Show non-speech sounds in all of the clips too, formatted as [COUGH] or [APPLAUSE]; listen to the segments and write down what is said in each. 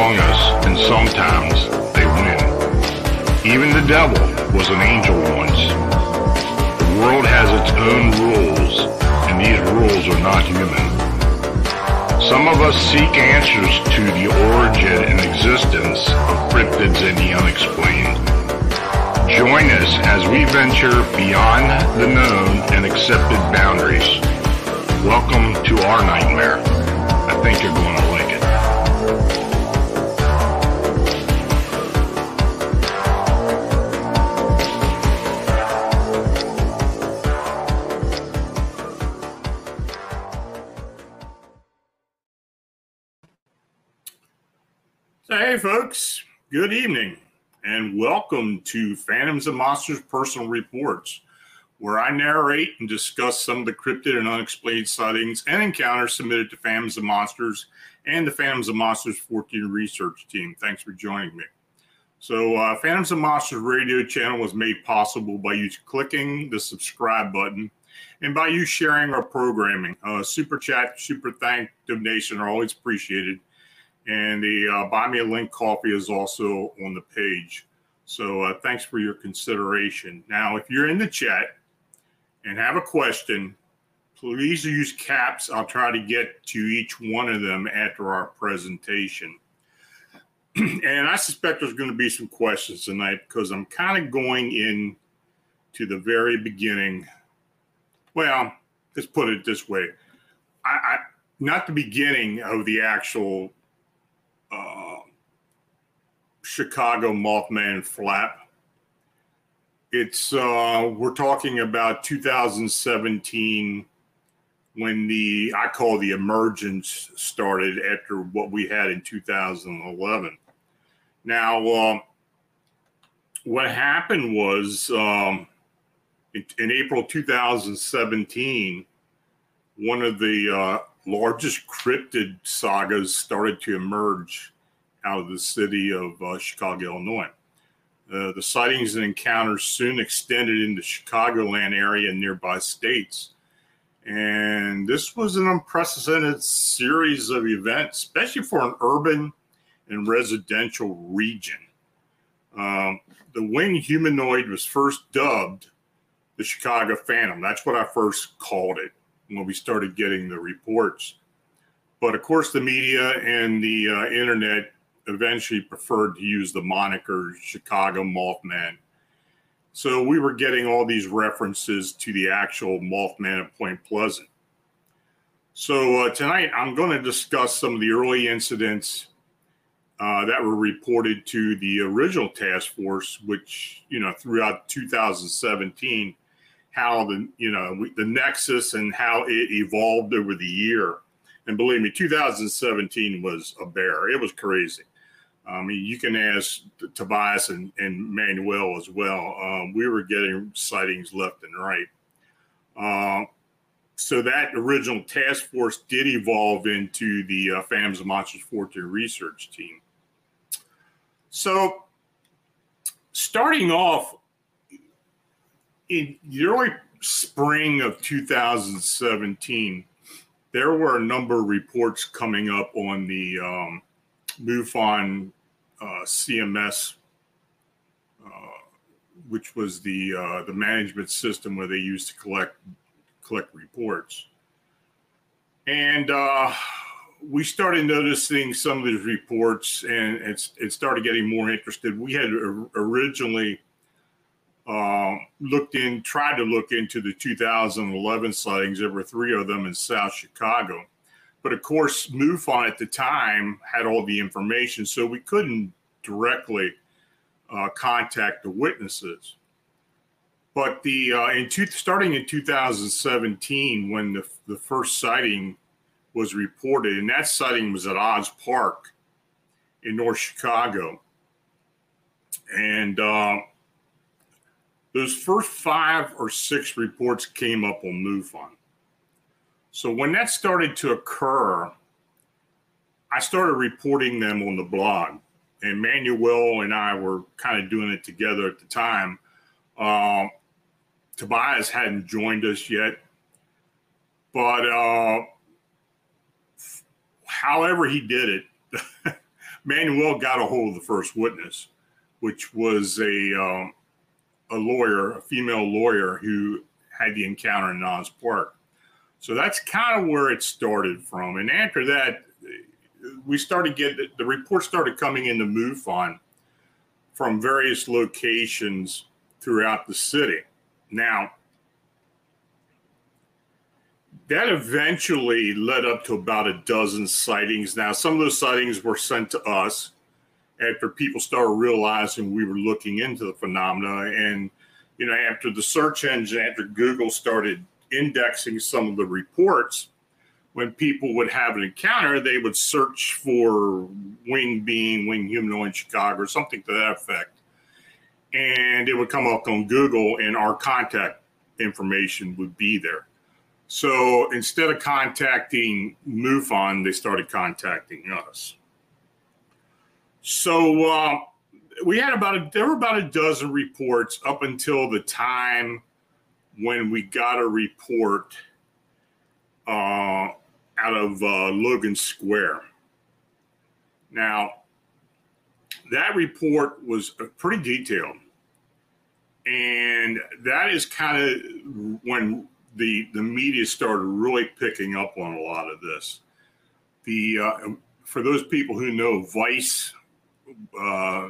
among us, and sometimes they win. Even the devil was an angel once. The world has its own rules, and these rules are not human. Some of us seek answers to the origin and existence of cryptids and the unexplained. Join us as we venture beyond the known and accepted boundaries. Welcome to our nightmare. I think you're going to Good evening, and welcome to Phantoms and Monsters Personal Reports, where I narrate and discuss some of the cryptid and unexplained sightings and encounters submitted to Phantoms and Monsters and the Phantoms and Monsters Fortean research team. Thanks for joining me. So, uh, Phantoms and Monsters radio channel was made possible by you clicking the subscribe button and by you sharing our programming. Uh, super chat, super thank, donation are always appreciated and the uh, buy me a link coffee is also on the page. So uh, thanks for your consideration. Now if you're in the chat and have a question please use caps. I'll try to get to each one of them after our presentation. [CLEARS THROAT] And i suspect there's going to be some questions tonight because i'm kind of going in to the very beginning. Well let's put it this way. I, I not the beginning of the actual Chicago Mothman flap. It's uh, we're talking about 2017 when the I call the emergence started after what we had in 2011. Now, uh, what happened was um, in, in, April 2017, one of the uh, largest cryptid sagas started to emerge out of the city of uh, Chicago, Illinois. Uh, the sightings and encounters soon extended into Chicagoland area and nearby states. And this was an unprecedented series of events, especially for an urban and residential region. Um, the winged humanoid was first dubbed the Chicago Phantom. That's what I first called it when we started getting the reports. But of course, the media and the uh, internet eventually preferred to use the moniker Chicago Mothman. So we were getting all these references to the actual Mothman at Point Pleasant. So uh, tonight I'm going to discuss some of the early incidents uh, that were reported to the original task force, which, you know, throughout 2017 how the you know the nexus and how it evolved over the year. And believe me, 2017 was a bear. It was crazy. I mean, you can ask Tobias and, and Manuel as well. Um, we were getting sightings left and right. Uh, so that original task force did evolve into the uh, Phantoms of Monsters Fortean research team. So, starting off in the early spring of 2017, there were a number of reports coming up on the um, MUFON uh, CMS, uh, which was the uh, the management system where they used to collect collect reports, and uh, we started noticing some of these reports, and it started getting more interested. We had originally um, looked in, tried to look into the 2011 sightings. There were three of them in South Chicago. But of course, MUFON at the time had all the information, so we couldn't directly uh, contact the witnesses. But the uh, in two, starting in 2017, when the, the first sighting was reported, and that sighting was at Oz Park in North Chicago, and uh, those first five or six reports came up on MUFON. So when that started to occur, I started reporting them on the blog. And Manuel and I were kind of doing it together at the time. Um, Tobias hadn't joined us yet, but uh, however he did it, [LAUGHS] Manuel got a hold of the first witness, which was a um, a lawyer, a female lawyer who had the encounter in Nons Park. So that's kind of where it started from. And after that, we started getting the reports started coming into MUFON from various locations throughout the city. Now, that eventually led up to about a dozen sightings. Now, some of those sightings were sent to us after people started realizing we were looking into the phenomena. And, you know, after the search engine, after Google started indexing some of the reports, when people would have an encounter, they would search for wing being, wing humanoid Chicago, or something to that effect. And it would come up on Google, and our contact information would be there. So instead of contacting MUFON, they started contacting us. So uh, we had about a, there were about a dozen reports up until the time when we got a report uh, out of uh, Logan Square. Now, that report was uh, pretty detailed. And that is kind of when the, the media started really picking up on a lot of this. The uh, for those people who know Vice uh,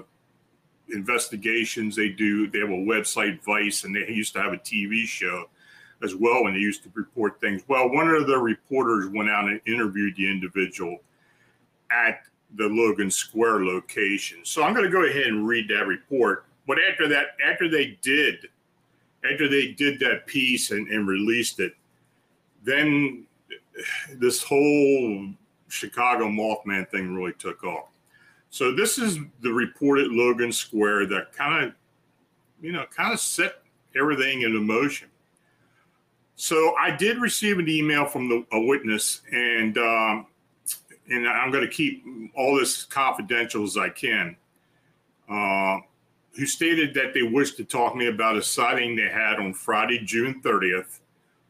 investigations, they do. They have a website, Vice, and they used to have a TV show as well when they used to report things. Well, one of the reporters went out and interviewed the individual at the Logan Square location. So I'm going to go ahead and read that report. But after that, after they did, after they did that piece and, and released it, then this whole Chicago Mothman thing really took off. So this is the report at Logan Square that kind of, you know, kind of set everything into motion. So I did receive an email from the, a witness, and um, and I'm going to keep all this confidential as I can. Uh, who stated that they wished to talk to me about a sighting they had on Friday, June 30th,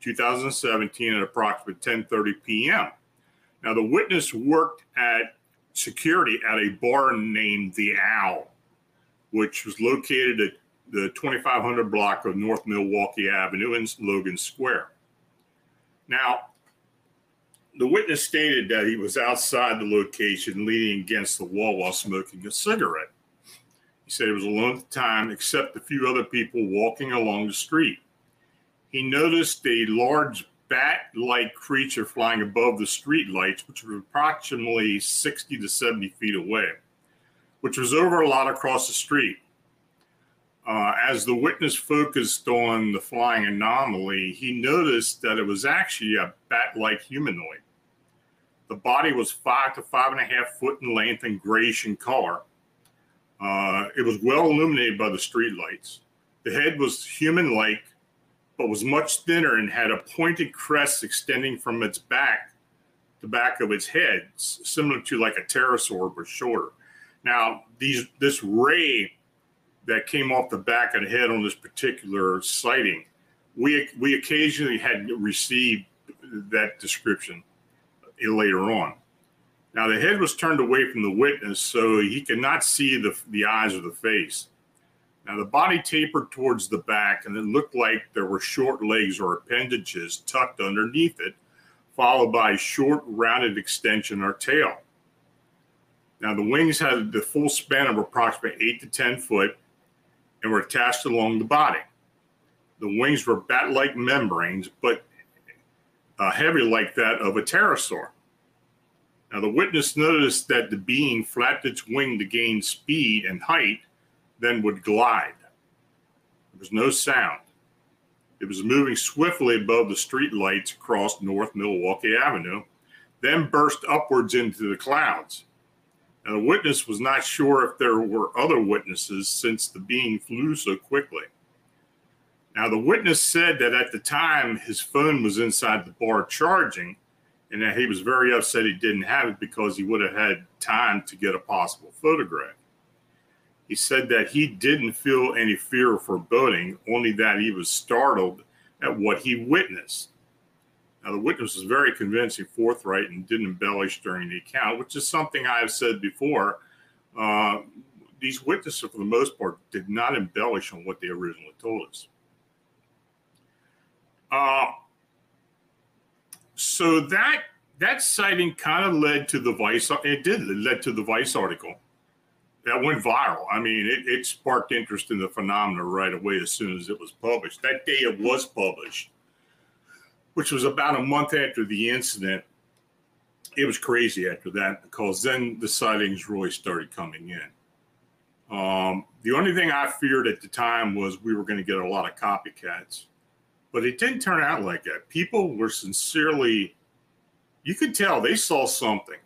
2017, at approximately 10:30 p.m. Now the witness worked at security at a bar named the Owl, which was located at the 2500 block of North Milwaukee Avenue in Logan Square. Now, the witness stated that he was outside the location leaning against the wall while smoking a cigarette. He said he was alone at the time, except a few other people walking along the street. He noticed a large bat like creature flying above the street lights, which were approximately 60 to 70 feet away, which was over a lot across the street. Uh, as the witness focused on the flying anomaly, he noticed that it was actually a bat like humanoid. The body was five to five and a half foot in length and grayish in color. Uh, it was well illuminated by the streetlights. The head was human like, but was much thinner and had a pointed crest extending from its back, the back of its head, similar to like a pterosaur, but shorter. Now, these this ray that came off the back of the head on this particular sighting, we we occasionally had received that description uh, later on. Now the head was turned away from the witness, so he could not see the the eyes or the face. Now the body tapered towards the back, and it looked like there were short legs or appendages tucked underneath it, followed by a short rounded extension or tail. Now the wings had the full span of approximately eight to ten foot and were attached along the body. The wings were bat like membranes, but uh, heavy like that of a pterosaur. Now, the witness noticed that the being flapped its wing to gain speed and height, then would glide. There was no sound. It was moving swiftly above the street lights across North Milwaukee Avenue, then burst upwards into the clouds. And the witness was not sure if there were other witnesses since the being flew so quickly. Now, the witness said that at the time his phone was inside the bar charging and that he was very upset he didn't have it because he would have had time to get a possible photograph. He said that he didn't feel any fear or foreboding, only that he was startled at what he witnessed. Now, the witness was very convincing, forthright, and didn't embellish during the account, which is something I have said before. Uh, these witnesses, for the most part, did not embellish on what they originally told us. Uh, so that that sighting kind of led to the Vice. It did. It led to the Vice article that went viral. I mean, it, it sparked interest in the phenomena right away as soon as it was published. That day it was published, which was about a month after the incident. It was crazy after that because then the sightings really started coming in. Um, the only thing I feared at the time was we were going to get a lot of copycats, but it didn't turn out like that. People were sincerely, you could tell they saw something,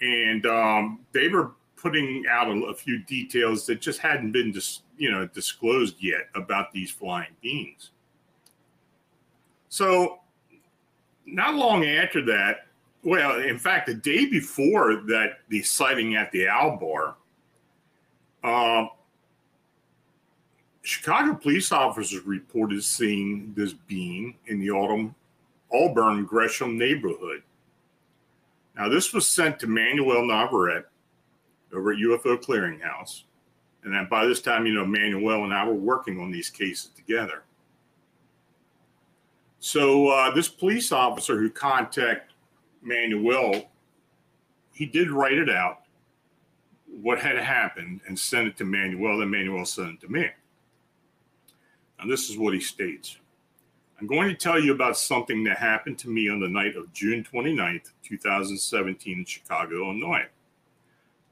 and um, they were putting out a, a, few details that just hadn't been dis, you know disclosed yet about these flying beings. So, not long after that, well, in fact, the day before that, the sighting at the Owl Bar, uh, Chicago police officers reported seeing this being in the autumn Auburn Gresham neighborhood. Now, this was sent to Manuel Navarrete, over at UFO Clearinghouse. And then by this time, you know, Manuel and I were working on these cases together. So uh, this police officer who contacted Manuel, he did write it out, what had happened, and sent it to Manuel. Then Manuel sent it to me. And this is what he states. I'm going to tell you about something that happened to me on the night of June 29th, 2017 in Chicago, Illinois.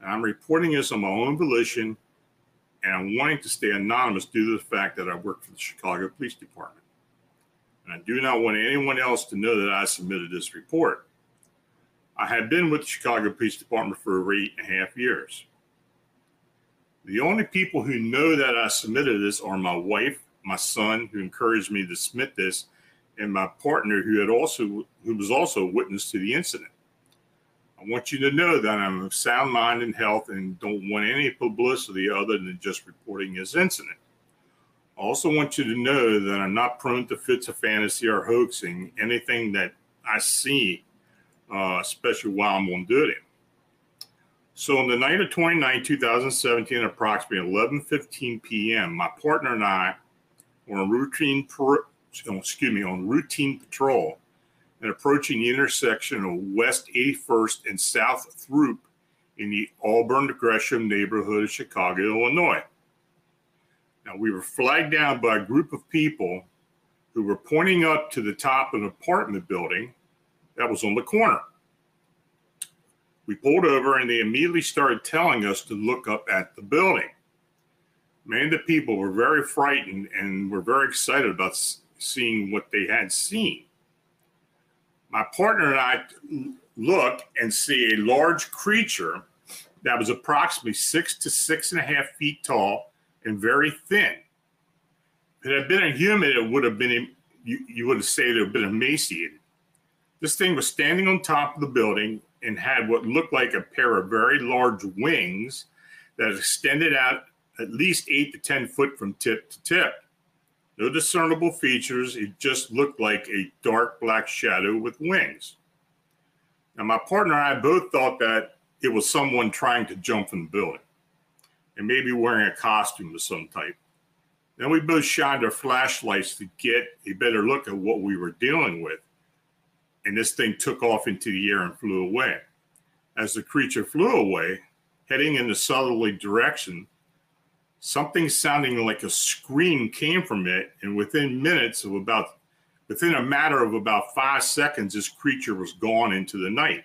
I'm reporting this on my own volition, and I'm wanting to stay anonymous due to the fact that I work for the Chicago Police Department. And I do not want anyone else to know that I submitted this report. I have been with the Chicago Police Department for over eight and a half years. The only people who know that I submitted this are my wife, my son, who encouraged me to submit this, and my partner, who had also who was also a witness to the incident. I want you to know that I'm of sound mind and health and don't want any publicity other than just reporting this incident. I also want you to know that I'm not prone to fits of fantasy or hoaxing anything that I see, uh, especially while I'm on duty. So on the night of 29, 2017, approximately 11:15 p.m., my partner and I were on routine, per- excuse me, on routine patrol and approaching the intersection of West 81st and South Throop in the Auburn Gresham neighborhood of Chicago, Illinois. Now, we were flagged down by a group of people who were pointing up to the top of an apartment building that was on the corner. We pulled over and they immediately started telling us to look up at the building. Many of the people were very frightened and were very excited about seeing what they had seen my partner and I look and see a large creature that was approximately six to six and a half feet tall and very thin. If it had been a human, it would have been, you, you would have said it would have been emaciated. This thing was standing on top of the building and had what looked like a pair of very large wings that extended out at least eight to 10 foot from tip to tip. No discernible features. It just looked like a dark black shadow with wings. Now, my partner and I both thought that it was someone trying to jump from the building and maybe wearing a costume of some type. Then we both shined our flashlights to get a better look at what we were dealing with. And this thing took off into the air and flew away. As the creature flew away, heading in the southerly direction, something sounding like a scream came from it, and within minutes of about within a matter of about five seconds, this creature was gone into the night.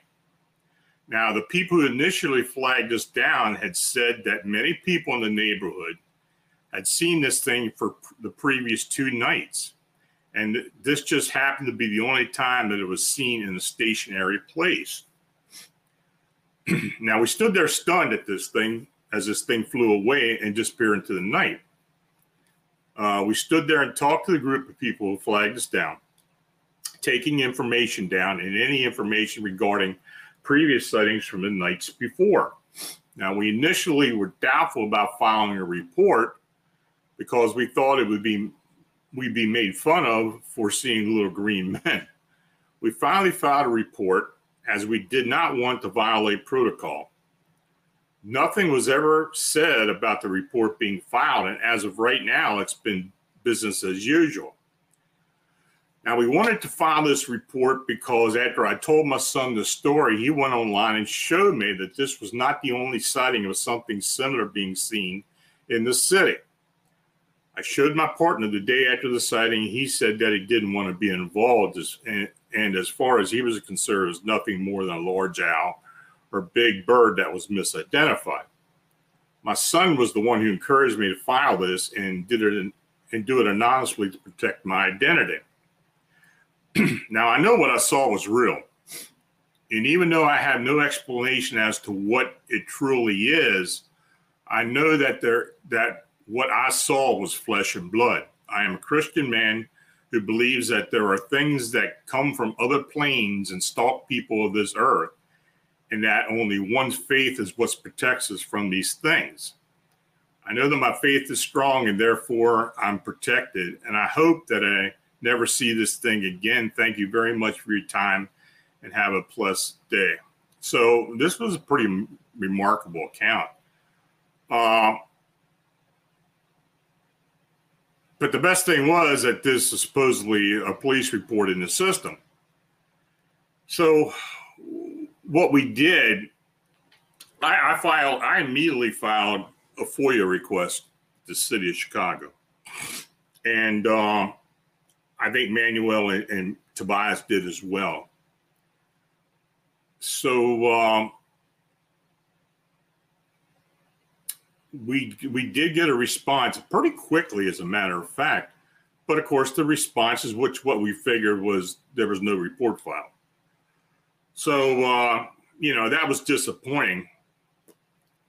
Now, the people who initially flagged us down had said that many people in the neighborhood had seen this thing for the previous two nights. And this just happened to be the only time that it was seen in a stationary place. [CLEARS THROAT] now, we stood there stunned at this thing as this thing flew away and disappeared into the night. Uh, we stood there and talked to the group of people who flagged us down, taking information down and any information regarding previous sightings from the nights before. Now, we initially were doubtful about filing a report because we thought it would be we'd be made fun of for seeing little green men. We finally filed a report as we did not want to violate protocol. Nothing was ever said about the report being filed, and as of right now, it's been business as usual. Now, we wanted to file this report because after I told my son the story, he went online and showed me that this was not the only sighting of something similar being seen in the city. I showed my partner the day after the sighting. He said that he didn't want to be involved. And, and as far as he was concerned, it was nothing more than a large owl or big bird that was misidentified. My son was the one who encouraged me to file this and did it in, and do it anonymously to protect my identity. [CLEARS THROAT] now I know what I saw was real. And even though I have no explanation as to what it truly is, I know that there that what I saw was flesh and blood. I am a Christian man who believes that there are things that come from other planes and stalk people of this earth, and that only one's faith is what protects us from these things. I know that my faith is strong and therefore I'm protected, and I hope that I never see this thing again. Thank you very much for your time and have a blessed day. So, this was a pretty remarkable account. Uh, But the best thing was that this is supposedly a police report in the system. So what we did, I, I filed, I immediately filed a FOIA request to the city of Chicago. And uh, I think Manuel and, and, Tobias did as well. So um, we we did get a response pretty quickly, as a matter of fact. But of course, the response is which what we figured was there was no report file. So uh, you know that was disappointing.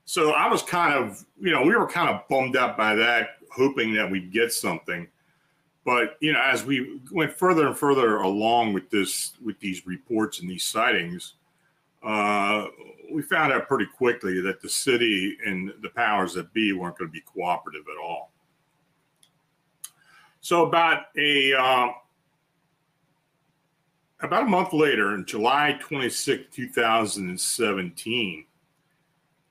So I was kind of you know we were kind of bummed out by that, hoping that we'd get something. But you know, as we went further and further along with this with these reports and these sightings, uh, we found out pretty quickly that the city and the powers that be weren't going to be cooperative at all. So about a uh, about a month later, in July 26, 2017,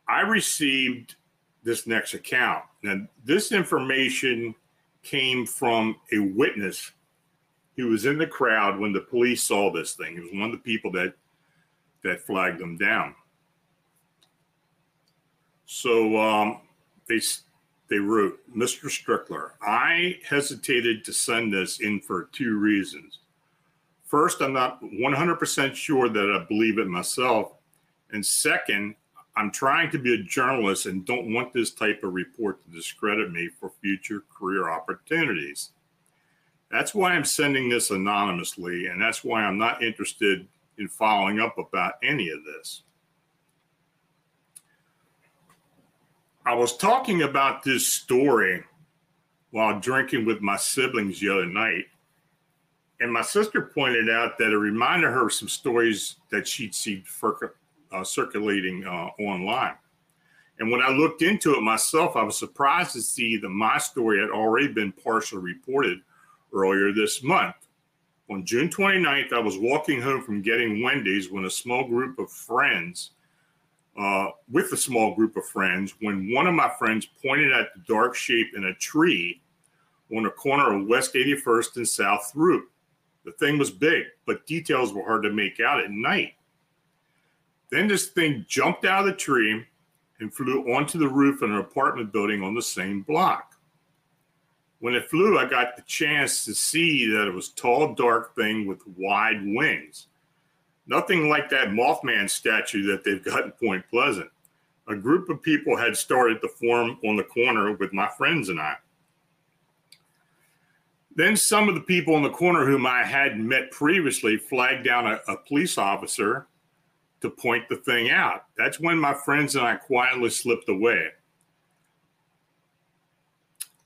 I received this next account. Now, this information came from a witness who was in the crowd when the police saw this thing. He was one of the people that that flagged them down. So um, they they wrote, Mr. Strickler, I hesitated to send this in for two reasons. First, I'm not 100% sure that I believe it myself. And second, I'm trying to be a journalist and don't want this type of report to discredit me for future career opportunities. That's why I'm sending this anonymously, and that's why I'm not interested in following up about any of this. I was talking about this story while drinking with my siblings the other night. And my sister pointed out that it reminded her of some stories that she'd seen uh, circulating uh, online. And when I looked into it myself, I was surprised to see that my story had already been partially reported earlier this month. On June 29th, I was walking home from getting Wendy's when a small group of friends uh, with a small group of friends when one of my friends pointed at the dark shape in a tree on the corner of West 81st and South Throop. The thing was big, but details were hard to make out at night. Then this thing jumped out of the tree and flew onto the roof of an apartment building on the same block. When it flew, I got the chance to see that it was tall, dark thing with wide wings. Nothing like that Mothman statue that they've got in Point Pleasant. A group of people had started to form on the corner with my friends and I. Then some of the people in the corner whom I hadn't met previously flagged down a, a police officer to point the thing out. That's when my friends and I quietly slipped away.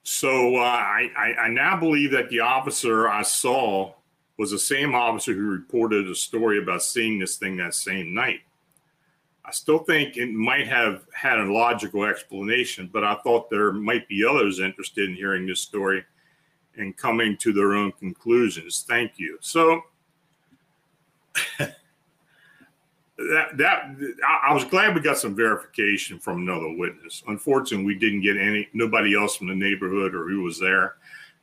So uh, I, I, I now believe that the officer I saw was the same officer who reported a story about seeing this thing that same night. I still think it might have had a logical explanation, but I thought there might be others interested in hearing this story and coming to their own conclusions. Thank you. So, [LAUGHS] that that I, was glad we got some verification from another witness. Unfortunately, we didn't get any nobody else from the neighborhood or who was there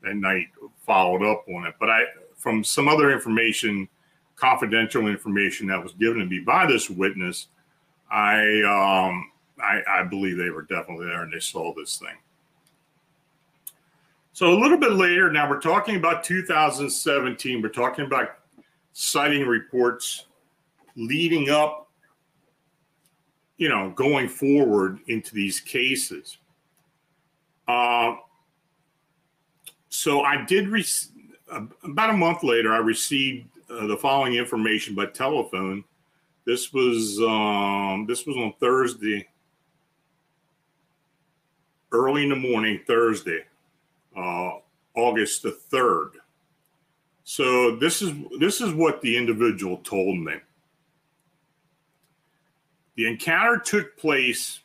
that night followed up on it. But I from some other information, confidential information that was given to me by this witness, I um I, I believe they were definitely there and they saw this thing. So a little bit later, now we're talking about 2017. We're talking about sighting reports leading up, you know, going forward into these cases. Uh, so I did re- about a month later, I received uh, the following information by telephone. This was um, this was on Thursday, early in the morning, Thursday, Uh, August the third. So this is this is what the individual told me. The encounter took place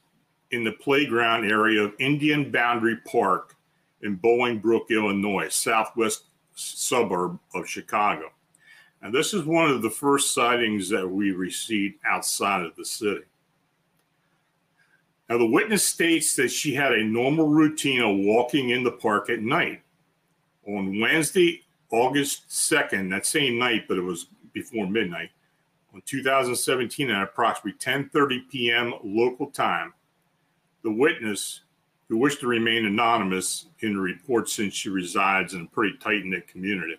in the playground area of Indian Boundary Park in Bolingbrook, Illinois, southwest suburb of Chicago. And this is one of the first sightings that we received outside of the city. Now, the witness states that she had a normal routine of walking in the park at night. On Wednesday, August 2nd, that same night, but it was before midnight, on 2017 at approximately 10:30 p.m. local time. The witness, who wished to remain anonymous in the report since she resides in a pretty tight-knit community,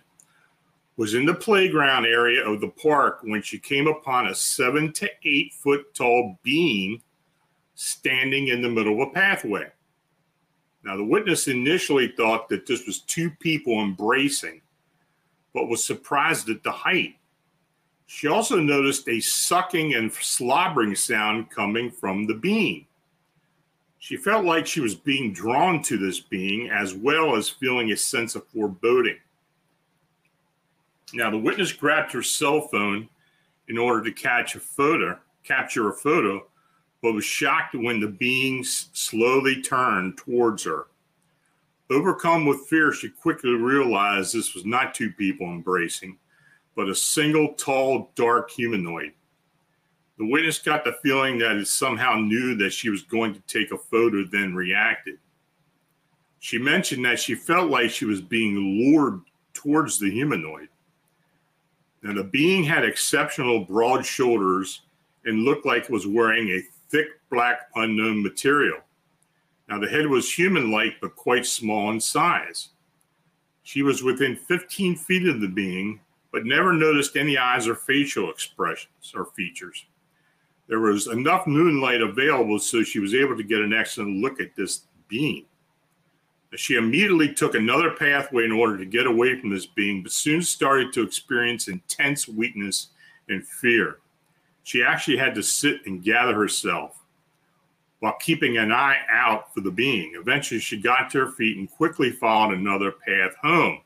was in the playground area of the park when she came upon a seven to eight foot tall being standing in the middle of a pathway. Now, the witness initially thought that this was two people embracing, but was surprised at the height. She also noticed a sucking and slobbering sound coming from the being. She felt like she was being drawn to this being as well as feeling a sense of foreboding. Now, the witness grabbed her cell phone in order to catch a photo, capture a photo, but was shocked when the being slowly turned towards her. Overcome with fear, she quickly realized this was not two people embracing, but a single tall, dark humanoid. The witness got the feeling that it somehow knew that she was going to take a photo, then reacted. She mentioned that she felt like she was being lured towards the humanoid. Now, the being had exceptional broad shoulders and looked like it was wearing a thick black unknown material. Now, the head was human like, but quite small in size. She was within 15 feet of the being but never noticed any eyes or facial expressions or features. There was enough moonlight available so she was able to get an excellent look at this being. She immediately took another pathway in order to get away from this being, but soon started to experience intense weakness and fear. She actually had to sit and gather herself while keeping an eye out for the being. Eventually, she got to her feet and quickly followed another path home.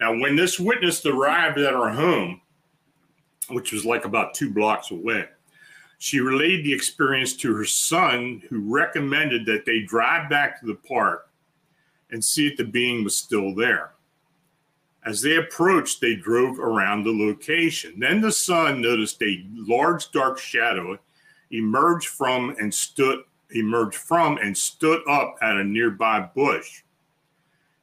Now, when this witness arrived at her home, which was like about two blocks away, she relayed the experience to her son, who recommended that they drive back to the park and see if the being was still there. As they approached, they drove around the location. Then the son noticed a large dark shadow emerge from and stood emerged from and stood up at a nearby bush.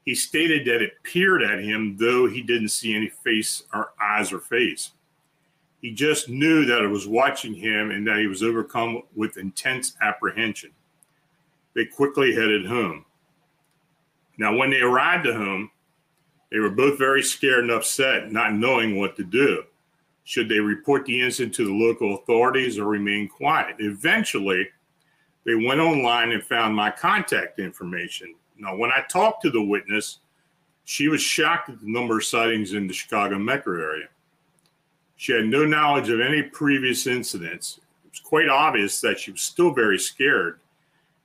He stated that it peered at him, though he didn't see any face or eyes or face. He just knew that it was watching him and that he was overcome with intense apprehension. They quickly headed home. Now, when they arrived at home, they were both very scared and upset, not knowing what to do. Should they report the incident to the local authorities or remain quiet? Eventually, they went online and found my contact information. Now, when I talked to the witness, she was shocked at the number of sightings in the Chicago metro area. She had no knowledge of any previous incidents. It was quite obvious that she was still very scared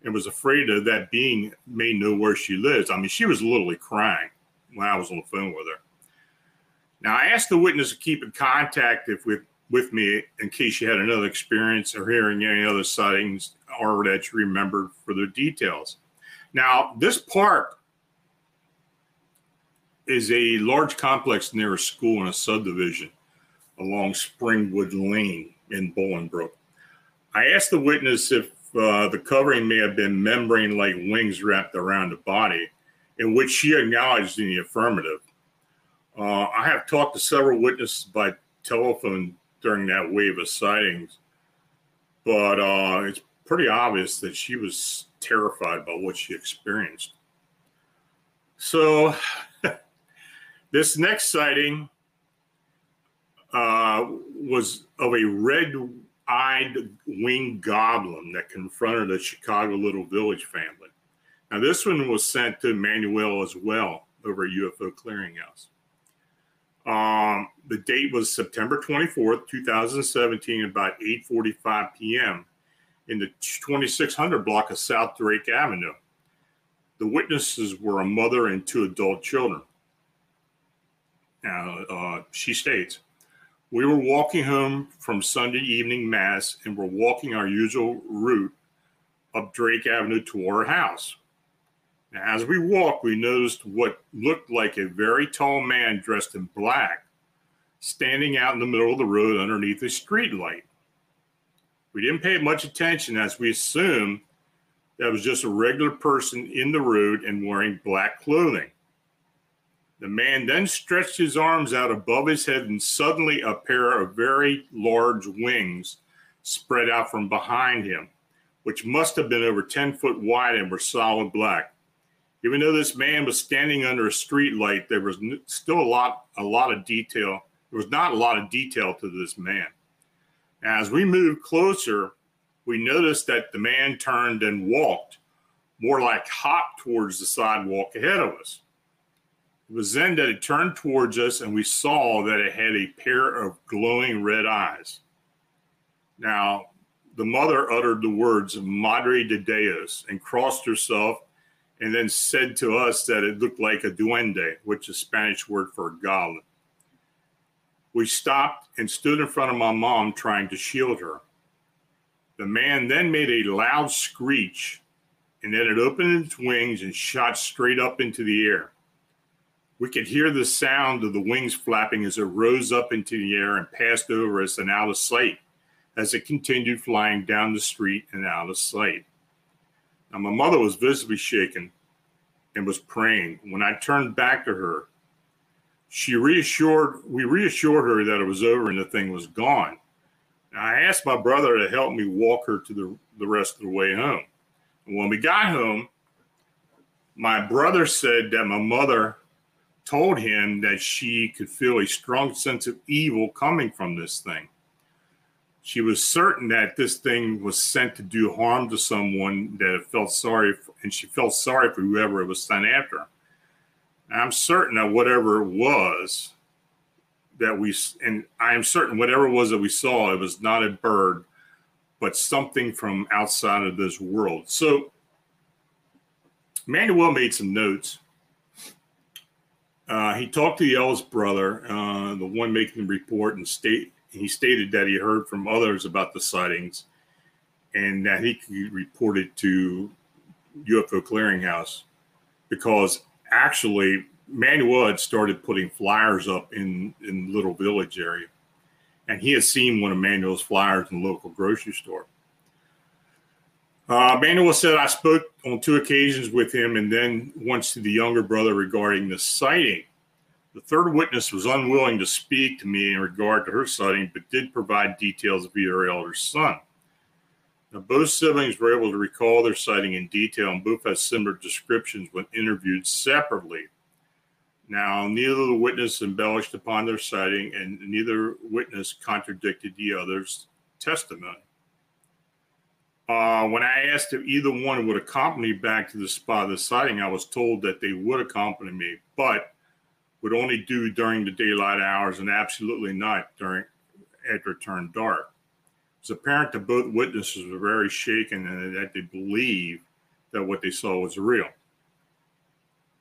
and was afraid of that being may know where she lives. I mean, she was literally crying when I was on the phone with her. Now, I asked the witness to keep in contact if with, with me in case she had another experience or hearing any other sightings or that she remembered for the details. Now, this park is a large complex near a school in a subdivision along Springwood Lane in Bolingbrook. I asked the witness if uh, the covering may have been membrane like wings wrapped around the body, in which she acknowledged in the affirmative. Uh, I have talked to several witnesses by telephone during that wave of sightings, but uh, it's pretty obvious that she was terrified by what she experienced. So, [LAUGHS] this next sighting uh, was of a red eyed winged goblin that confronted a Chicago Little Village family. Now, this one was sent to Manuel as well over UFO Clearinghouse. Um, the date was September 24th, 2017, about 8:45 p.m. in the 2600 block of South Drake Avenue. The witnesses were a mother and two adult children. Now, uh, she states, we were walking home from Sunday evening mass and were walking our usual route up Drake Avenue to our house. As we walked, we noticed what looked like a very tall man dressed in black standing out in the middle of the road underneath a street light. We didn't pay much attention as we assumed that was just a regular person in the road and wearing black clothing. The man then stretched his arms out above his head, and suddenly a pair of very large wings spread out from behind him, which must have been over 10 foot wide and were solid black. Even though this man was standing under a street light, there was still a lot, a lot of detail. There was not a lot of detail to this man. As we moved closer, we noticed that the man turned and walked, more like hopped towards the sidewalk ahead of us. It was then that it turned towards us and we saw that it had a pair of glowing red eyes. Now, the mother uttered the words Madre de Deus and crossed herself and then said to us that it looked like a duende, which is a Spanish word for a goblin. We stopped and stood in front of my mom trying to shield her. The man then made a loud screech and then it opened its wings and shot straight up into the air. We could hear the sound of the wings flapping as it rose up into the air and passed over us and out of sight as it continued flying down the street and out of sight. Now, my mother was visibly shaken and was praying. When I turned back to her, she reassured we reassured her that it was over and the thing was gone. Now, I asked my brother to help me walk her to the, the rest of the way home. And when we got home, my brother said that my mother told him that she could feel a strong sense of evil coming from this thing. She was certain that this thing was sent to do harm to someone that felt sorry, for, and she felt sorry for whoever it was sent after. I'm certain that whatever it was that we, and I am certain whatever it was that we saw, it was not a bird, but something from outside of this world. So Manuel made some notes uh, he talked to the eldest brother, uh, the one making the report, and state he stated that he heard from others about the sightings, and that he reported it to UFO Clearinghouse, because actually Manuel had started putting flyers up in in Little Village area, and he had seen one of Manuel's flyers in the local grocery store. Uh, Manuel said I spoke on two occasions with him and then once to the younger brother regarding the sighting. The third witness was unwilling to speak to me in regard to her sighting, but did provide details of her elder son. Now, both siblings were able to recall their sighting in detail, and both had similar descriptions when interviewed separately. Now, neither of the witnesses embellished upon their sighting, and neither witness contradicted the other's testimony. Uh, when I asked if either one would accompany me back to the spot of the sighting, I was told that they would accompany me, but would only do during the daylight hours and absolutely not during after it turned dark. It's apparent that both witnesses were very shaken and that they believe that what they saw was real.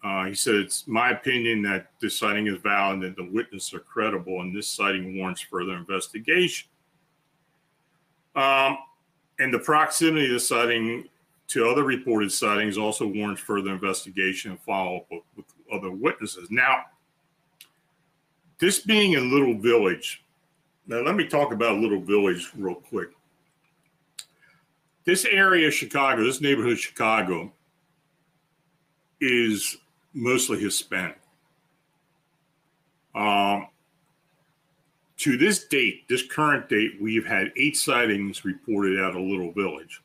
Uh, he said, It's my opinion that this sighting is valid and that the witnesses are credible, and this sighting warrants further investigation. Um, and the proximity of the sighting to other reported sightings also warrants further investigation and follow up with, with other witnesses. Now, this being a little village, Now, let me talk about Little Village real quick. This area of Chicago, this neighborhood of Chicago, is mostly Hispanic. Um, to this date, this current date, we've had eight sightings reported out of Little Village.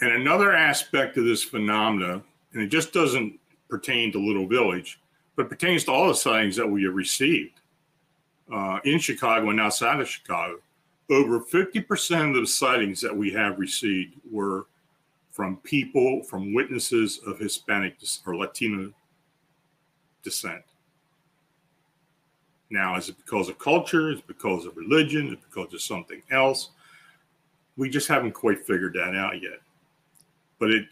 And another aspect of this phenomena, and it just doesn't pertain to Little Village, but pertains to all the sightings that we have received uh, in Chicago and outside of Chicago. Over 50% of the sightings that we have received were from people, from witnesses of Hispanic or Latino descent. Now, is it because of culture? Is it because of religion? Is it because of something else? We just haven't quite figured that out yet. But it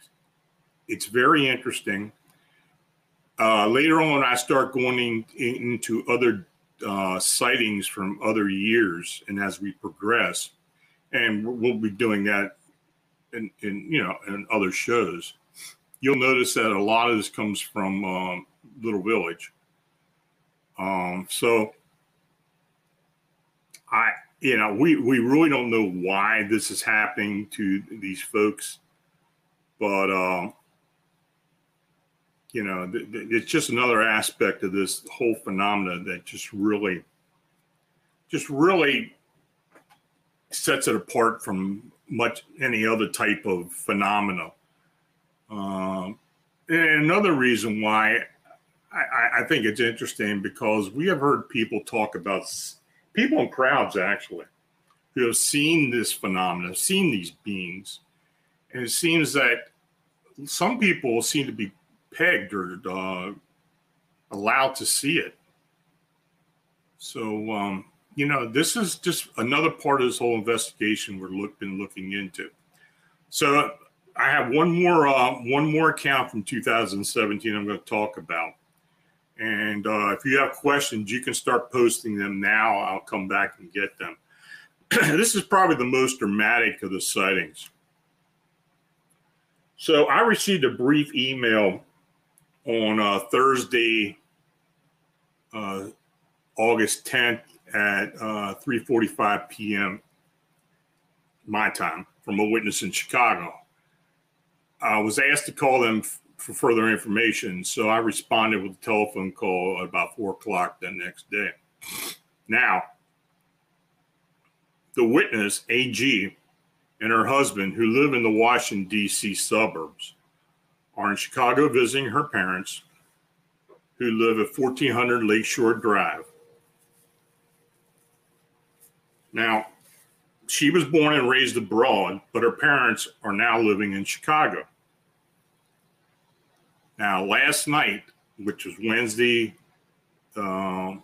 it's very interesting. Uh, later on, I start going in, into other uh, sightings from other years, and as we progress, and we'll be doing that in, in you know in other shows. You'll notice that a lot of this comes from um, Little Village. Um, so I, you know, we we really don't know why this is happening to these folks, but um, you know, th- th- it's just another aspect of this whole phenomena that just really, just really sets it apart from much any other type of phenomena. Um, and another reason why I, I, think it's interesting because we have heard people talk about people in crowds actually who have seen this phenomenon, seen these beings, and it seems that some people seem to be pegged or uh, allowed to see it. So, um, you know, this is just another part of this whole investigation we're look, been looking into. So, I have one more uh, one more account from 2017 I'm going to talk about. And uh, if you have questions, you can start posting them now. I'll come back and get them. [CLEARS THROAT] this is probably the most dramatic of the sightings. So I received a brief email on uh, Thursday, uh, August 10th at 3:45 uh, p.m. my time from a witness in Chicago. I was asked to call them f- for further information, so I responded with a telephone call at about four o'clock the next day. Now, the witness, AG, and her husband, who live in the Washington, D.C. suburbs, are in Chicago visiting her parents who live at 1400 Lakeshore Drive. Now, she was born and raised abroad, but her parents are now living in Chicago. Now, last night, which was Wednesday, uh,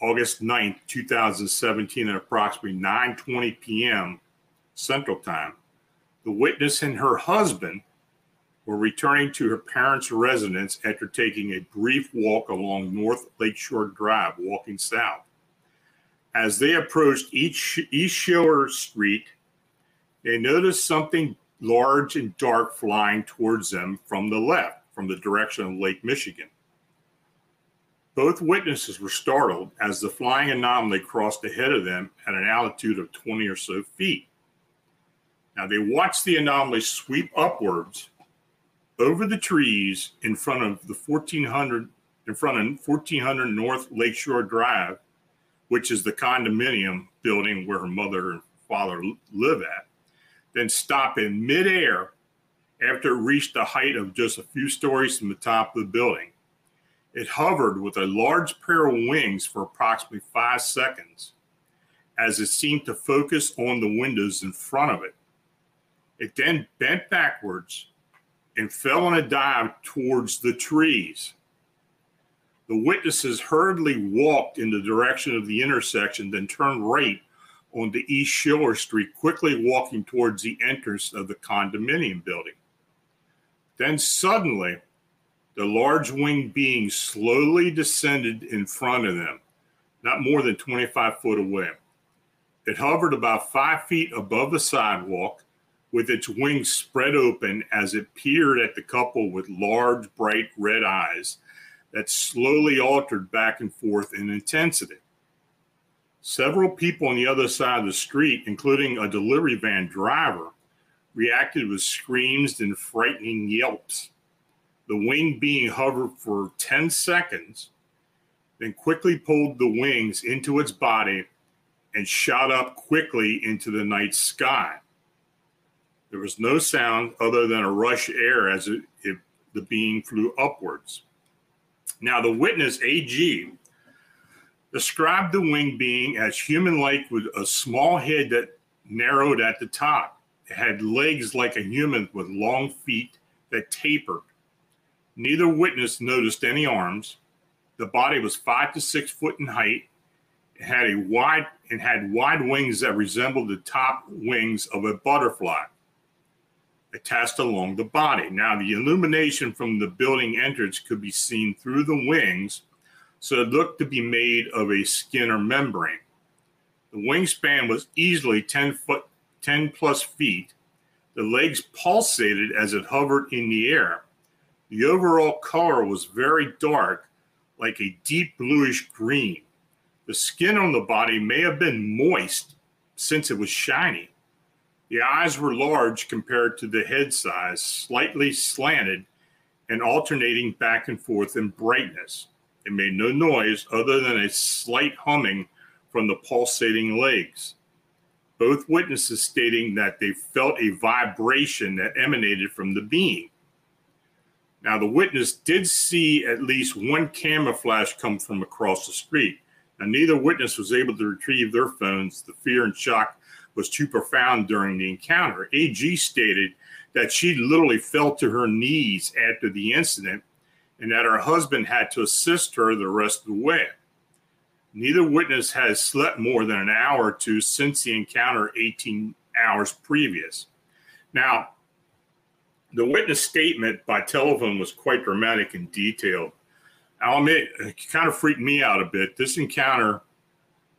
August 9th, 2017, at approximately 9:20 p.m. Central Time, the witness and her husband were returning to her parents' residence after taking a brief walk along North Lakeshore Drive, walking south. As they approached East Shore Street, they noticed something large and dark flying towards them from the left, from the direction of Lake Michigan. Both witnesses were startled as the flying anomaly crossed ahead of them at an altitude of 20 or so feet. Now they watched the anomaly sweep upwards over the trees in front of the 1400 in front of 1400 North Lakeshore Drive, which is the condominium building where her mother and father live at, then stop in midair after it reached a height of just a few stories from the top of the building. It hovered with a large pair of wings for approximately five seconds as it seemed to focus on the windows in front of it. It then bent backwards and fell on a dive towards the trees. The witnesses hurriedly walked in the direction of the intersection, then turned right onto East Schiller Street, quickly walking towards the entrance of the condominium building. Then suddenly, the large winged being slowly descended in front of them, not more than 25 foot away. It hovered about five feet above the sidewalk with its wings spread open as it peered at the couple with large, bright red eyes that slowly altered back and forth in intensity. Several people on the other side of the street, including a delivery van driver, reacted with screams and frightening yelps. The wing being hovered for 10 seconds, then quickly pulled the wings into its body and shot up quickly into the night sky. There was no sound other than a rush air as it, it, the being flew upwards. Now, the witness, AG, described the wing being as human like with a small head that narrowed at the top. It had legs like a human with long feet that tapered. Neither witness noticed any arms. The body was five to six foot in height. It had a wide and had wide wings that resembled the top wings of a butterfly attached along the body. Now, the illumination from the building entrance could be seen through the wings, so it looked to be made of a skin or membrane. The wingspan was easily 10 foot, 10 plus feet. The legs pulsated as it hovered in the air. The overall color was very dark, like a deep bluish green. The skin on the body may have been moist since it was shiny. The eyes were large compared to the head size, slightly slanted and alternating back and forth in brightness. It made no noise other than a slight humming from the pulsating legs. Both witnesses stating that they felt a vibration that emanated from the being. Now, the witness did see at least one camera flash come from across the street. Now, neither witness was able to retrieve their phones. The fear and shock was too profound during the encounter. AG stated that she literally fell to her knees after the incident and that her husband had to assist her the rest of the way. Neither witness has slept more than an hour or two since the encounter 18 hours previous. Now, the witness statement by telephone was quite dramatic and detailed. I'll admit, it kind of freaked me out a bit. This encounter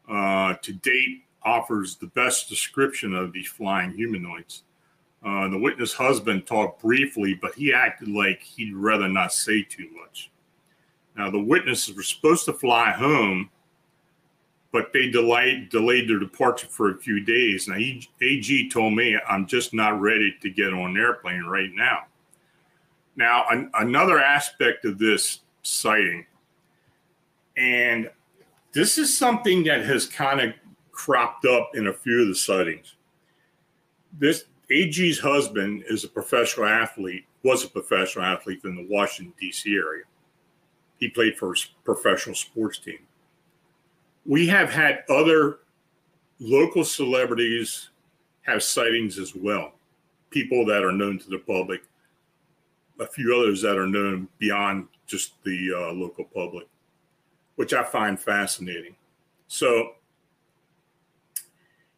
uh, to date offers the best description of these flying humanoids. Uh, the witness husband talked briefly, but he acted like he'd rather not say too much. Now, the witnesses were supposed to fly home, but they delayed, delayed their departure for a few days. Now, AG told me, I'm just not ready to get on an airplane right now. Now, an, another aspect of this sighting, and this is something that has kind of cropped up in a few of the sightings. This AG's husband is a professional athlete, was a professional athlete in the Washington, D.C. area. He played for a professional sports team. We have had other local celebrities have sightings as well, people that are known to the public, a few others that are known beyond just the uh, local public, which I find fascinating. So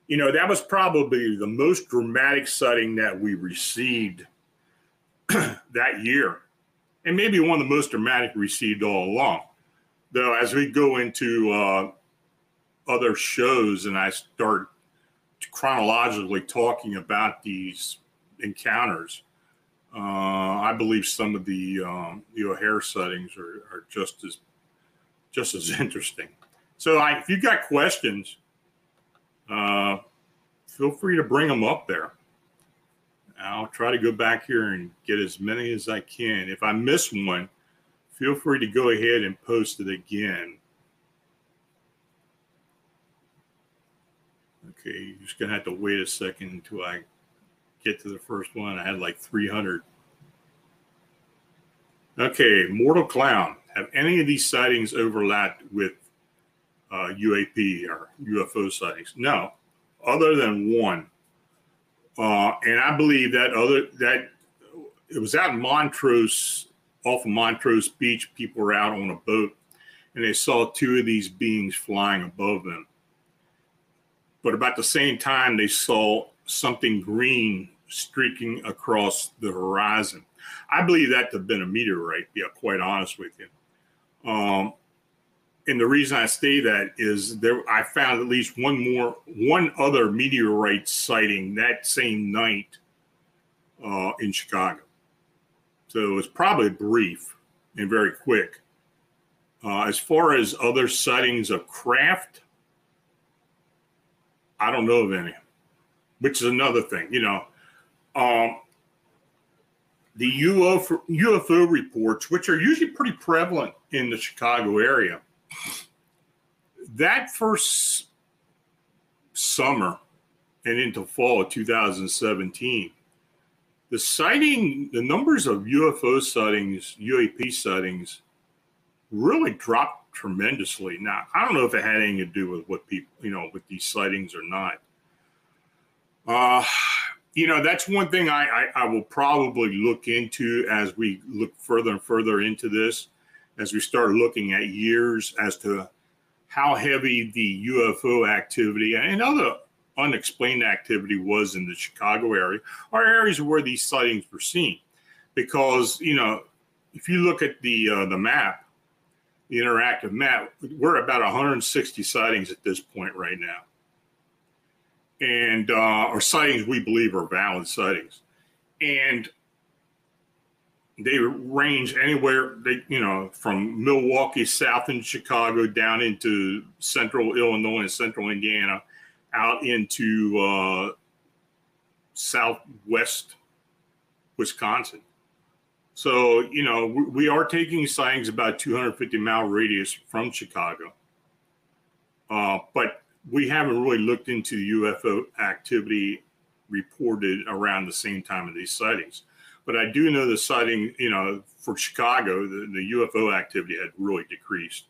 you know, that was probably the most dramatic sighting that we received [CLEARS THROAT] that year, and maybe one of the most dramatic received all along. Though, as we go into uh, other shows and I start chronologically talking about these encounters, uh, I believe some of the um, the O'Hare sightings are, are just as just as [LAUGHS] interesting. So, I, if you've got questions uh, feel free to bring them up there. I'll try to go back here and get as many as I can. If I miss one, feel free to go ahead and post it again. Okay, you're just gonna have to wait a second until I get to the first one. I had like 300. Okay, Mortal Clown. Have any of these sightings overlapped with uh, UAP or UFO sightings. No, other than one. Uh, and I believe that other that it was out in Montrose, off of Montrose Beach. People were out on a boat, and they saw two of these beings flying above them. But about the same time, they saw something green streaking across the horizon. I believe that to have been a meteorite. Be quite honest with you. Um, and the reason I say that is there I found at least one more one other meteorite sighting that same night uh, in Chicago. So it was probably brief and very quick. Uh, as far as other sightings of craft, I don't know of any, which is another thing. You know, um, the UFO, UFO reports, which are usually pretty prevalent in the Chicago area, that first summer and into fall of 2017, the sighting, the numbers of UFO sightings, UAP sightings, really dropped tremendously. Now, I don't know if it had anything to do with what people, you know, with these sightings or not. Uh, you know, that's one thing I, I, I will probably look into as we look further and further into this, as we start looking at years as to how heavy the UFO activity and other unexplained activity was in the Chicago area or areas where these sightings were seen. Because, you know, if you look at the uh, the map, the interactive map, we're about 160 sightings at this point right now and uh, sightings we believe are valid sightings, and they range anywhere they you know from Milwaukee south in Chicago down into central Illinois and central Indiana, out into uh, southwest Wisconsin. So you know we are taking sightings about 250 mile radius from Chicago, uh, but we haven't really looked into UFO activity reported around the same time of these sightings. But I do know the sighting, you know, for Chicago, the, the UFO activity had really decreased.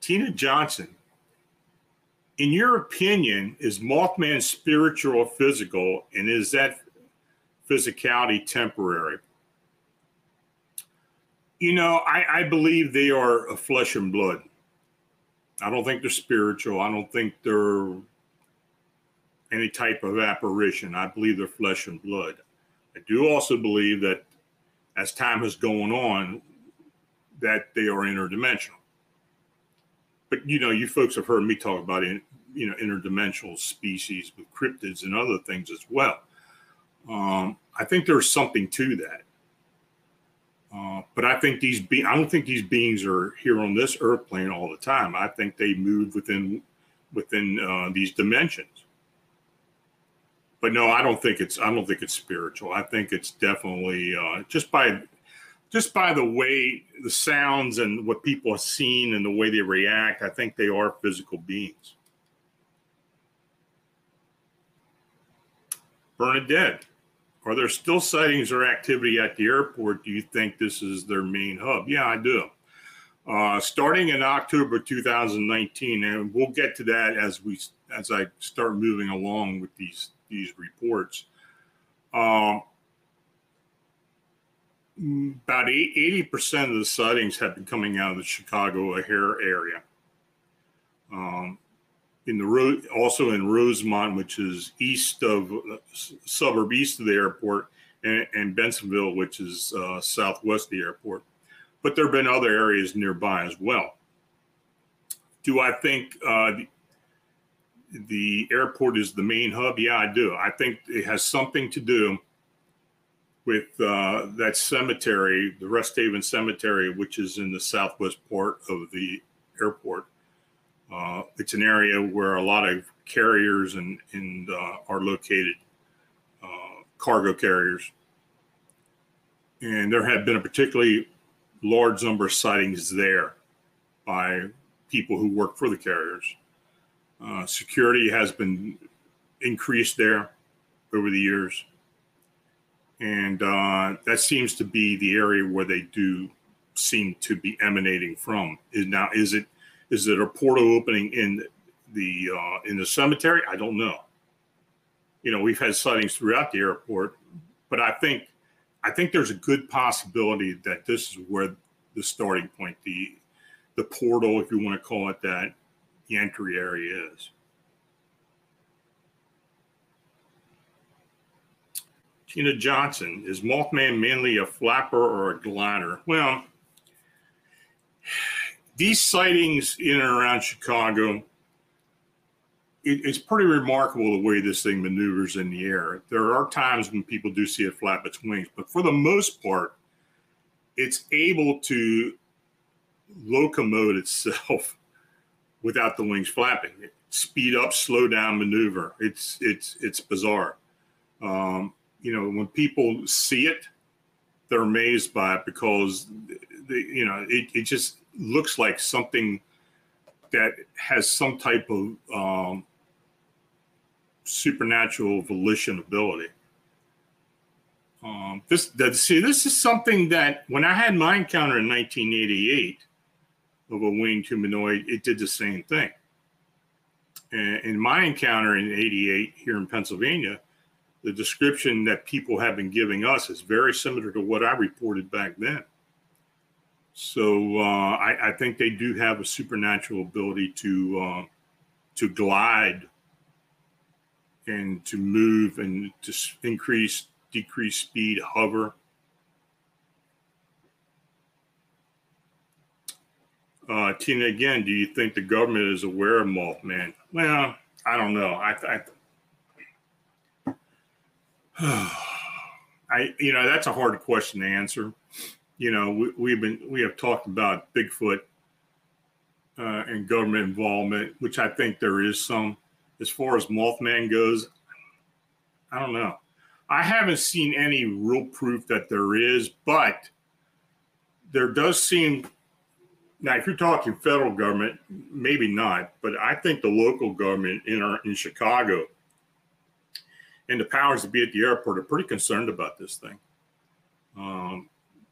Tina Johnson, in your opinion, is Mothman spiritual or physical? And is that physicality temporary? You know, I, I believe they are flesh and blood. I don't think they're spiritual. I don't think they're any type of apparition. I believe they're flesh and blood. I do also believe that as time has gone on, that they are interdimensional. But you know, you folks have heard me talk about you know interdimensional species with cryptids and other things as well. Um, I think there's something to that. Uh, but I think these be I don't think these beings are here on this earth plane all the time. I think they move within within uh, these dimensions. But no, I don't think it's I don't think it's spiritual. I think it's definitely uh, just by just by the way the sounds and what people have seen and the way they react. I think they are physical beings. Bernadette. Are there still sightings or activity at the airport? Do you think this is their main hub? Yeah, I do. Uh, starting in October 2019, and we'll get to that as we as I start moving along with these these reports. Um, about 80% of the sightings have been coming out of the Chicago O'Hare area. Um, in the also in Rosemont, which is east of uh, suburb east of the airport, and, and Bensenville, which is uh, southwest of the airport. But there have been other areas nearby as well. Do I think uh, the, the airport is the main hub? Yeah, I do. I think it has something to do with uh, that cemetery, the Rest Haven Cemetery, which is in the southwest part of the airport. It's an area where a lot of carriers and, and uh, are located, uh, cargo carriers. And there have been a particularly large number of sightings there by people who work for the carriers. Uh, security has been increased there over the years. And uh, that seems to be the area where they do seem to be emanating from. Is now is it is it a portal opening in the uh, in the cemetery? I don't know. You know, we've had sightings throughout the airport, but I think I think there's a good possibility that this is where the starting point, the the portal, if you want to call it that, the entry area is. Tina Johnson, is Mothman mainly a flapper or a glider? Well, these sightings in and around Chicago it, it's pretty remarkable the way this thing maneuvers in the air. There are times when people do see it flap its wings, but for the most part, it's able to locomote itself [LAUGHS] without the wings flapping. Speed up, slow down maneuver. It's it's it's bizarre. Um, you know, when people see it, they're amazed by it because the, you know it, it just looks like something that has some type of um, supernatural volition ability. Um, this that, see this is something that when I had my encounter in 1988 of a winged humanoid, it did the same thing. And in my encounter in 88 here in Pennsylvania, the description that people have been giving us is very similar to what I reported back then. So uh, I, I, think they do have a supernatural ability to uh, to glide and to move and to increase, decrease speed, hover. Uh, Tina, again, do you think the government is aware of Mothman? Well, I don't know. I, I [SIGHS] I, you know, that's a hard question to answer. You know, we, we've been we have talked about Bigfoot uh, and government involvement, which I think there is some. As far as Mothman goes, I don't know. I haven't seen any real proof that there is, but there does seem now if you're talking federal government, maybe not, but I think the local government in our in Chicago and the powers that be at the airport are pretty concerned about this thing. Um,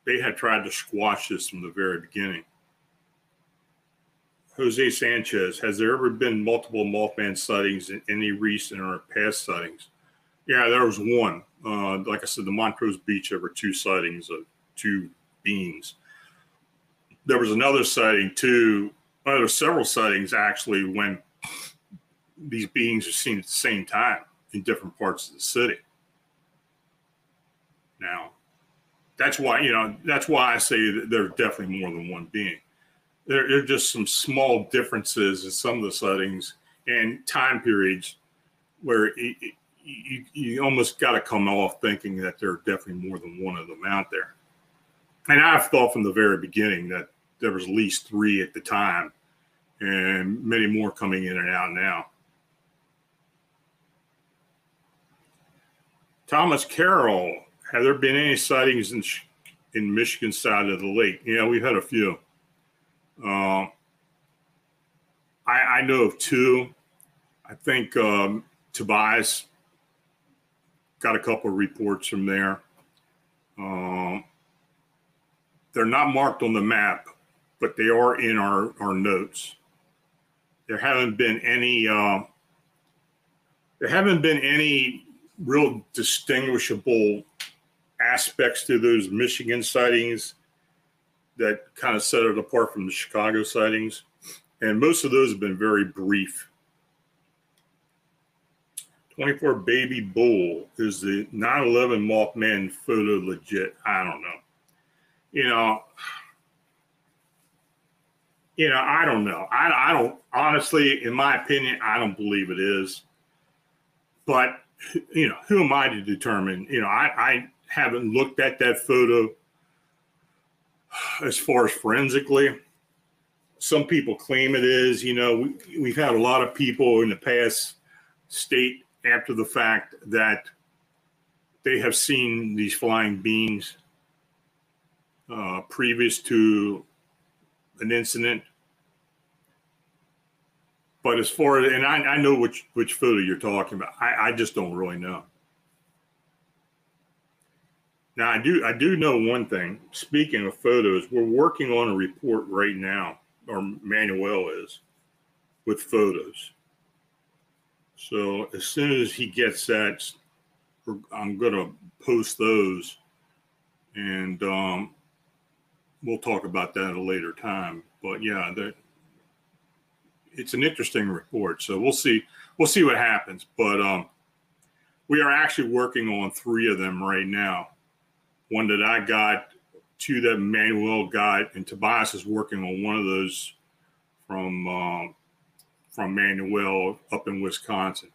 they had tried to squash this from the very beginning. Jose Sanchez, has there ever been multiple Mothman sightings in any recent or past sightings? Yeah, there was one. Uh, like I said, the Montrose Beach, there were two sightings of two beings. There was another sighting too. Well, there were several sightings actually when these beings are seen at the same time in different parts of the city. Now, that's why you know that's why I say that there's definitely more than one being. There, there are just some small differences in some of the settings and time periods where it, it, you, you almost got to come off thinking that there are definitely more than one of them out there. And I've thought from the very beginning that there was at least three at the time, and many more coming in and out now. Thomas Carroll, have there been any sightings in in Michigan side of the lake? Yeah, we've had a few. Uh, I, I know of two. I think um, Tobias got a couple of reports from there. Um, they're not marked on the map, but they are in our, our notes. There haven't been any. Uh, there haven't been any real distinguishable aspects to those Michigan sightings that kind of set it apart from the Chicago sightings. And most of those have been very brief. 24 Baby Bull is the 9 11 Mothman photo legit? I don't know. You know, you know, I don't know. I, I don't, honestly, in my opinion, I don't believe it is. But you know, who am I to determine? You know, I, I haven't looked at that photo as far as forensically. Some people claim it is. You know, we, we've had a lot of people in the past state after the fact that they have seen these flying beings uh, previous to an incident but as far as and I, I know which which photo you're talking about. I, I just don't really know. Now I do I do know one thing. Speaking of photos, we're working on a report right now, or Manuel is, with photos. So as soon as he gets that, I'm gonna post those, and um, we'll talk about that at a later time. But yeah, that it's an interesting report. So we'll see we'll see what happens. But um, we are actually working on three of them right now. One that I got, two that Manuel got, and Tobias is working on one of those from um, from Manuel up in Wisconsin.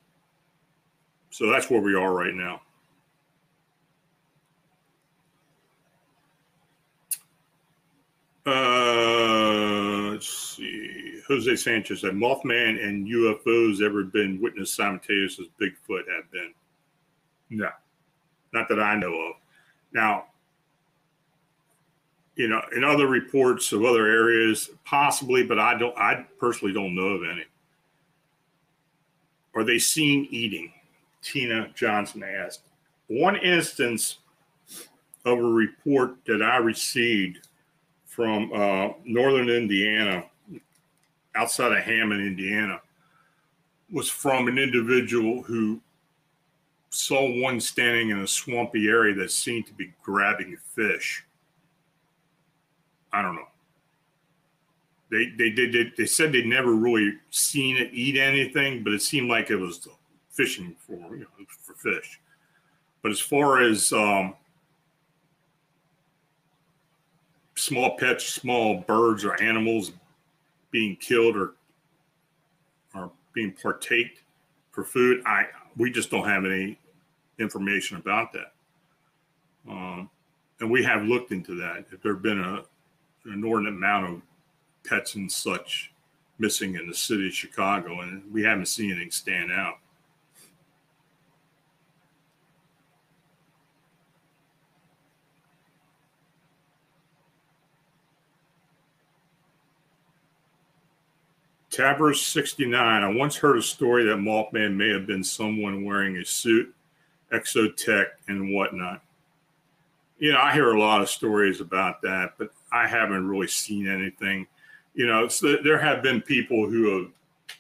So that's where we are right now. Uh, let's see. Jose Sanchez said Mothman and UFOs ever been witnessed simultaneously as Bigfoot have been? No, not that I know of. Now, you know, in other reports of other areas, possibly, but I don't. I personally don't know of any. Are they seen eating? Tina Johnson asked. One instance of a report that I received from uh, northern Indiana, outside of Hammond, Indiana, was from an individual who saw one standing in a swampy area that seemed to be grabbing fish. I don't know. They they did they, they, said they'd never really seen it eat anything, but it seemed like it was fishing for you know for fish. But as far as um, small pets, small birds or animals being killed or or being partaked for food. I we just don't have any information about that. Um, and we have looked into that. If there have been a, an inordinate amount of pets and such missing in the city of Chicago, and we haven't seen anything stand out. Tabers 69. I once heard a story that Mothman may have been someone wearing a suit, exotech, and whatnot. You know, I hear a lot of stories about that, but I haven't really seen anything. You know, there have been people who have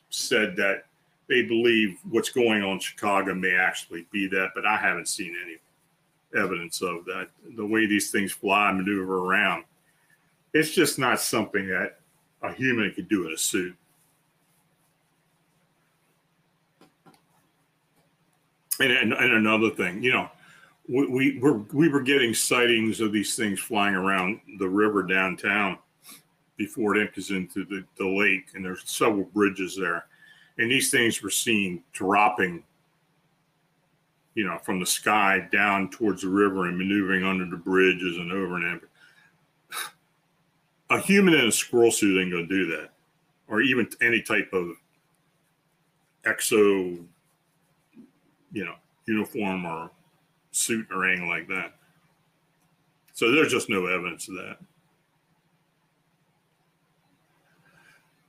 said that they believe what's going on in Chicago may actually be that, but I haven't seen any evidence of that. The way these things fly, and maneuver around, it's just not something that a human could do in a suit. And, and, and another thing, you know, we, we were we were getting sightings of these things flying around the river downtown before it empties into the, the lake, and there's several bridges there, and these things were seen dropping, you know, from the sky down towards the river and maneuvering under the bridges and over and over. [SIGHS] A human in a squirrel suit ain't gonna do that, or even any type of exo you know, uniform or suit or anything like that. So there's just no evidence of that.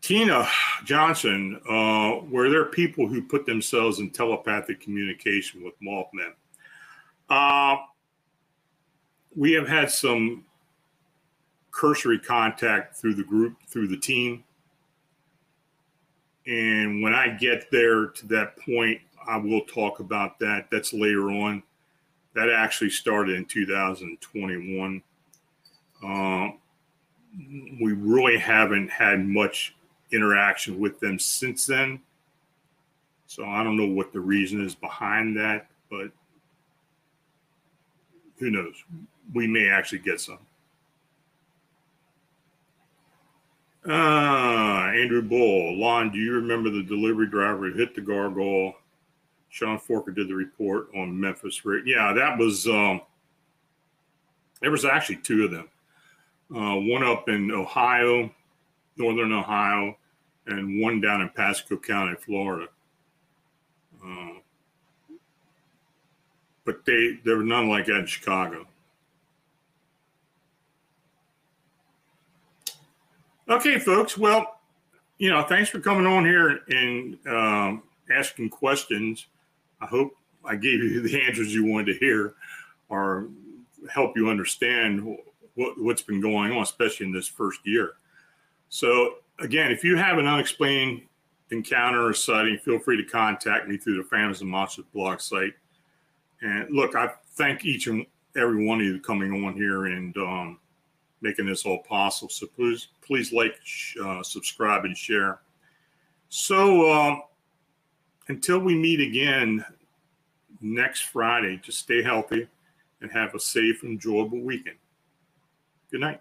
Tina Johnson, uh, were there people who put themselves in telepathic communication with Mothman? Uh, we have had some cursory contact through the group, through the team. And when I get there to that point, I will talk about that. That's later on. That actually started in 2021. Uh, we really haven't had much interaction with them since then. So I don't know what the reason is behind that, but who knows? We may actually get some. Uh, Andrew Bull, Lon, do you remember the delivery driver who hit the gargoyle Sean Forker did the report on Memphis. Yeah, that was um, there was actually two of them. Uh, one up in Ohio, northern Ohio, and one down in Pasco County, Florida. Uh, but they there were none like that in Chicago. Okay, folks. Well, you know, thanks for coming on here and um, asking questions. I hope I gave you [LAUGHS] the answers you wanted to hear or help you understand what, what's been going on, especially in this first year. So, again, if you have an unexplained encounter or sighting, feel free to contact me through the Phantoms and Monsters blog site. And look, I thank each and every one of you coming on here and um, making this all possible. So please, please like, uh, subscribe, and share. So, um, until we meet again next Friday, just stay healthy and have a safe, enjoyable weekend. Good night.